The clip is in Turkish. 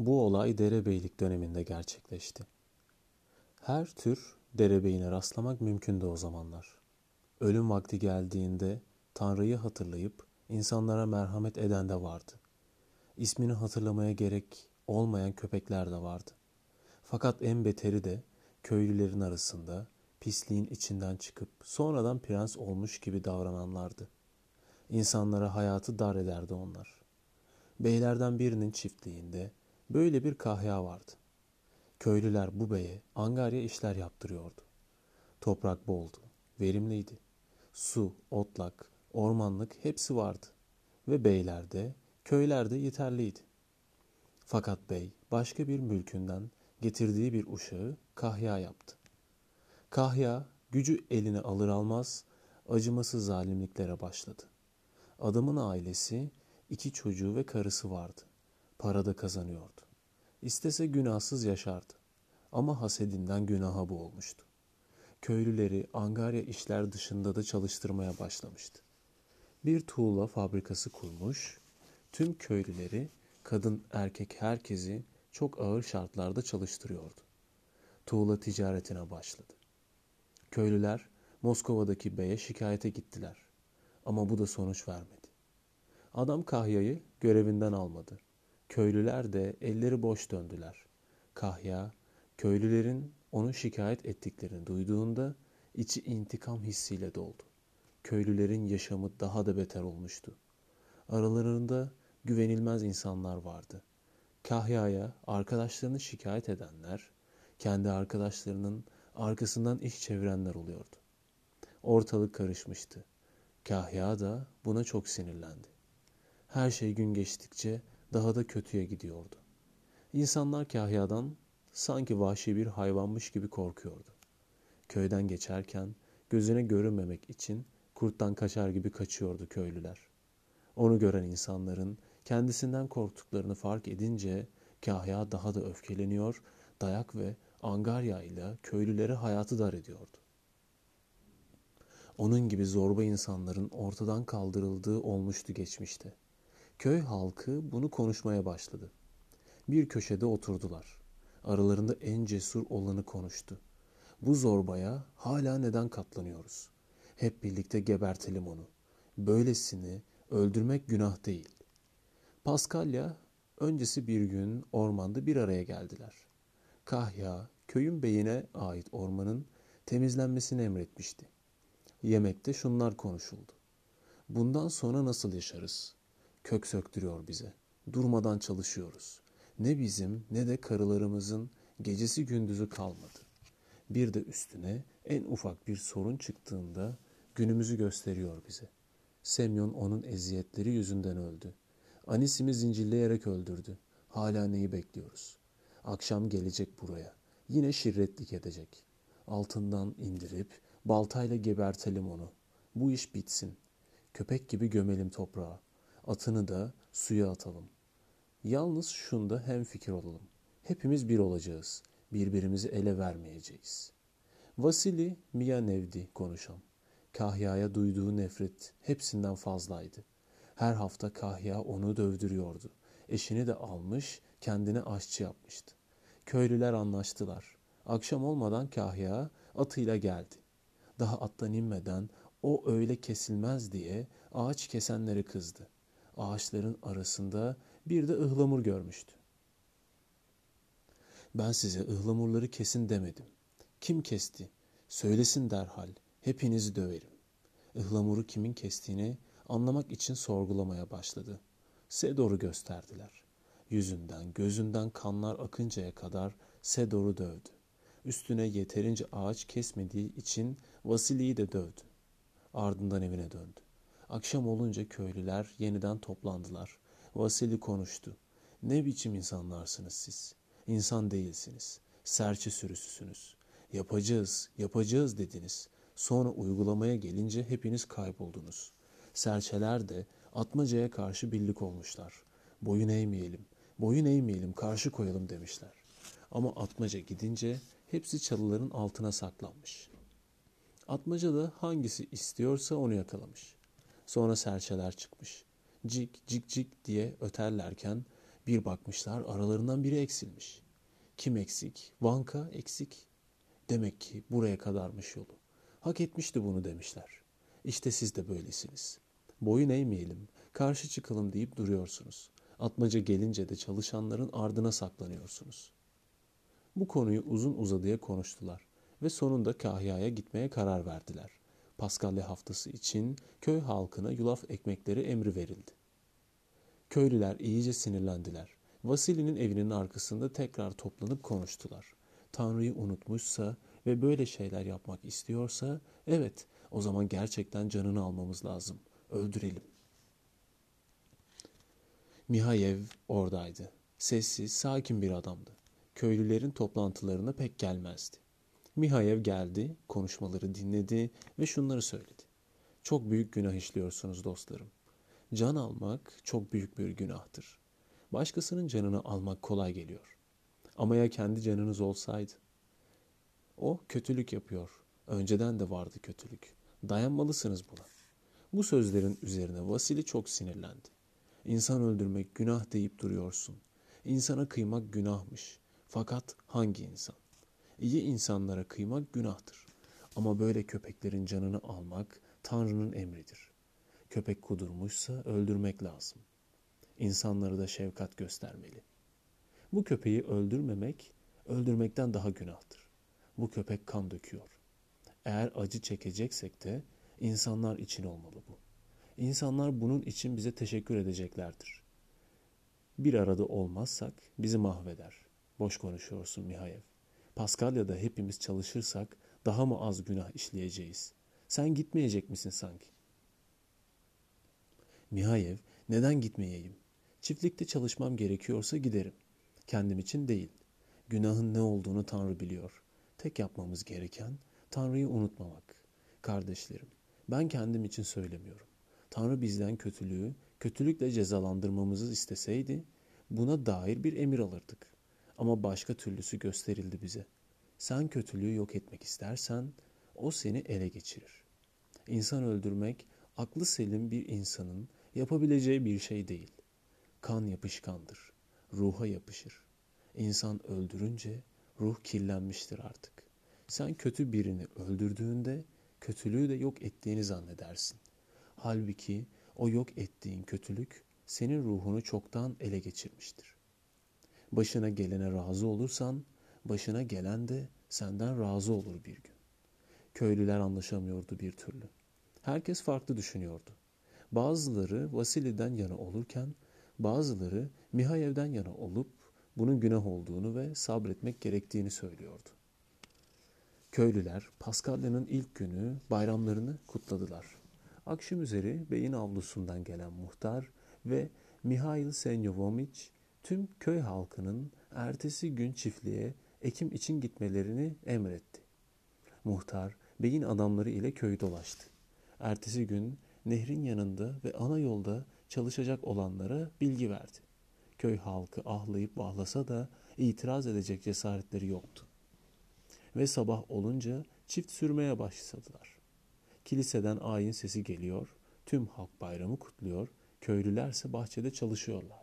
Bu olay derebeylik döneminde gerçekleşti. Her tür derebeyine rastlamak mümkündü o zamanlar. Ölüm vakti geldiğinde Tanrı'yı hatırlayıp insanlara merhamet eden de vardı. İsmini hatırlamaya gerek olmayan köpekler de vardı. Fakat en beteri de köylülerin arasında pisliğin içinden çıkıp sonradan prens olmuş gibi davrananlardı. İnsanlara hayatı dar ederdi onlar. Beylerden birinin çiftliğinde böyle bir kahya vardı. Köylüler bu beye angarya işler yaptırıyordu. Toprak boldu, verimliydi. Su, otlak, ormanlık hepsi vardı. Ve beylerde, köylerde yeterliydi. Fakat bey başka bir mülkünden getirdiği bir uşağı kahya yaptı. Kahya gücü eline alır almaz acımasız zalimliklere başladı. Adamın ailesi iki çocuğu ve karısı vardı. Parada kazanıyordu. İstese günahsız yaşardı. Ama hasedinden günaha boğulmuştu. Köylüleri angarya işler dışında da çalıştırmaya başlamıştı. Bir tuğla fabrikası kurmuş, tüm köylüleri, kadın erkek herkesi çok ağır şartlarda çalıştırıyordu. Tuğla ticaretine başladı. Köylüler Moskova'daki beye şikayete gittiler. Ama bu da sonuç vermedi. Adam Kahya'yı görevinden almadı. Köylüler de elleri boş döndüler. Kahya, köylülerin onu şikayet ettiklerini duyduğunda içi intikam hissiyle doldu. Köylülerin yaşamı daha da beter olmuştu. Aralarında güvenilmez insanlar vardı. Kahya'ya arkadaşlarını şikayet edenler, kendi arkadaşlarının arkasından iş çevirenler oluyordu. Ortalık karışmıştı. Kahya da buna çok sinirlendi. Her şey gün geçtikçe daha da kötüye gidiyordu. İnsanlar Kahya'dan sanki vahşi bir hayvanmış gibi korkuyordu. Köyden geçerken gözüne görünmemek için kurttan kaçar gibi kaçıyordu köylüler. Onu gören insanların kendisinden korktuklarını fark edince Kahya daha da öfkeleniyor, dayak ve angarya ile köylülere hayatı dar ediyordu. Onun gibi zorba insanların ortadan kaldırıldığı olmuştu geçmişte. Köy halkı bunu konuşmaya başladı. Bir köşede oturdular. Aralarında en cesur olanı konuştu. Bu zorbaya hala neden katlanıyoruz? Hep birlikte gebertelim onu. Böylesini öldürmek günah değil. Paskalya öncesi bir gün ormanda bir araya geldiler. Kahya, köyün beyine ait ormanın temizlenmesini emretmişti. Yemekte şunlar konuşuldu. Bundan sonra nasıl yaşarız? Kök söktürüyor bize. Durmadan çalışıyoruz. Ne bizim ne de karılarımızın gecesi gündüzü kalmadı. Bir de üstüne en ufak bir sorun çıktığında günümüzü gösteriyor bize. Semyon onun eziyetleri yüzünden öldü. Anisimi zincirleyerek öldürdü. Hala neyi bekliyoruz? Akşam gelecek buraya. Yine şirretlik edecek. Altından indirip baltayla gebertelim onu. Bu iş bitsin. Köpek gibi gömelim toprağa. Atını da suya atalım. Yalnız şunda hem fikir olalım. Hepimiz bir olacağız. Birbirimizi ele vermeyeceğiz. Vasili Miyanevdi konuşan. Kahya'ya duyduğu nefret hepsinden fazlaydı. Her hafta Kahya onu dövdürüyordu. Eşini de almış, kendine aşçı yapmıştı. Köylüler anlaştılar. Akşam olmadan Kahya atıyla geldi. Daha attan inmeden o öyle kesilmez diye ağaç kesenleri kızdı. Ağaçların arasında bir de ıhlamur görmüştü. Ben size ıhlamurları kesin demedim. Kim kesti? Söylesin derhal. Hepinizi döverim. Ihlamuru kimin kestiğini anlamak için sorgulamaya başladı. Sedor'u gösterdiler. Yüzünden, gözünden kanlar akıncaya kadar Sedor'u dövdü. Üstüne yeterince ağaç kesmediği için Vasili'yi de dövdü. Ardından evine döndü. Akşam olunca köylüler yeniden toplandılar. Vasili konuştu. Ne biçim insanlarsınız siz? İnsan değilsiniz. Serçe sürüsüsünüz. Yapacağız, yapacağız dediniz. Sonra uygulamaya gelince hepiniz kayboldunuz. Serçeler de Atmaca'ya karşı birlik olmuşlar. Boyun eğmeyelim, boyun eğmeyelim, karşı koyalım demişler. Ama Atmaca gidince hepsi çalıların altına saklanmış. Atmaca da hangisi istiyorsa onu yakalamış. Sonra serçeler çıkmış. Cik cik cik diye öterlerken Bir bakmışlar aralarından biri eksilmiş. Kim eksik? Vanka eksik. Demek ki buraya kadarmış yolu. Hak etmişti bunu demişler. İşte siz de böylesiniz. Boyun eğmeyelim, karşı çıkalım deyip duruyorsunuz. Atmaca gelince de çalışanların ardına saklanıyorsunuz. Bu konuyu uzun uzadıya konuştular ve sonunda Kahya'ya gitmeye karar verdiler. Paskalya haftası için köy halkına yulaf ekmekleri emri verildi. Köylüler iyice sinirlendiler. Vasili'nin evinin arkasında tekrar toplanıp konuştular. Tanrı'yı unutmuşsa ve böyle şeyler yapmak istiyorsa evet o zaman gerçekten canını almamız lazım. Öldürelim. Mihayev oradaydı. Sessiz, sakin bir adamdı. Köylülerin toplantılarına pek gelmezdi. Mihayev geldi, konuşmaları dinledi ve şunları söyledi. Çok büyük günah işliyorsunuz dostlarım. Can almak çok büyük bir günahtır. Başkasının canını almak kolay geliyor. Ama ya kendi canınız olsaydı? O kötülük yapıyor. Önceden de vardı kötülük. Dayanmalısınız buna. Bu sözlerin üzerine Vasili çok sinirlendi. İnsan öldürmek günah deyip duruyorsun. İnsana kıymak günahmış. Fakat hangi insan? İyi insanlara kıymak günahtır. Ama böyle köpeklerin canını almak Tanrı'nın emridir. Köpek kudurmuşsa öldürmek lazım. İnsanlara da şefkat göstermeli. Bu köpeği öldürmemek, öldürmekten daha günahtır. Bu köpek kan döküyor. Eğer acı çekeceksek de insanlar için olmalı bu. İnsanlar bunun için bize teşekkür edeceklerdir. Bir arada olmazsak bizi mahveder. Boş konuşuyorsun Mihayev. Paskalya'da hepimiz çalışırsak daha mı az günah işleyeceğiz? Sen gitmeyecek misin sanki? Mihayev, neden gitmeyeyim? Çiftlikte çalışmam gerekiyorsa giderim. Kendim için değil. Günahın ne olduğunu Tanrı biliyor. Tek yapmamız gereken Tanrı'yı unutmamak. Kardeşlerim, ben kendim için söylemiyorum. Tanrı bizden kötülüğü, kötülükle cezalandırmamızı isteseydi, buna dair bir emir alırdık. Ama başka türlüsü gösterildi bize. Sen kötülüğü yok etmek istersen, o seni ele geçirir. İnsan öldürmek, aklı selim bir insanın yapabileceği bir şey değil. Kan yapışkandır, ruha yapışır. İnsan öldürünce ruh kirlenmiştir artık. Sen kötü birini öldürdüğünde kötülüğü de yok ettiğini zannedersin. Halbuki o yok ettiğin kötülük senin ruhunu çoktan ele geçirmiştir. Başına gelene razı olursan, başına gelen de senden razı olur bir gün. Köylüler anlaşamıyordu bir türlü. Herkes farklı düşünüyordu. Bazıları Vasili'den yana olurken, bazıları Mihayev'den yana olup bunun günah olduğunu ve sabretmek gerektiğini söylüyordu. Köylüler Paskalya'nın ilk günü bayramlarını kutladılar. Akşam üzeri beyin avlusundan gelen muhtar ve Mihail Senyovomiç tüm köy halkının ertesi gün çiftliğe ekim için gitmelerini emretti. Muhtar beyin adamları ile köy dolaştı. Ertesi gün nehrin yanında ve ana yolda çalışacak olanlara bilgi verdi. Köy halkı ahlayıp bahlasa da itiraz edecek cesaretleri yoktu. Ve sabah olunca çift sürmeye başladılar. Kiliseden ayin sesi geliyor, tüm halk bayramı kutluyor, köylülerse bahçede çalışıyorlar.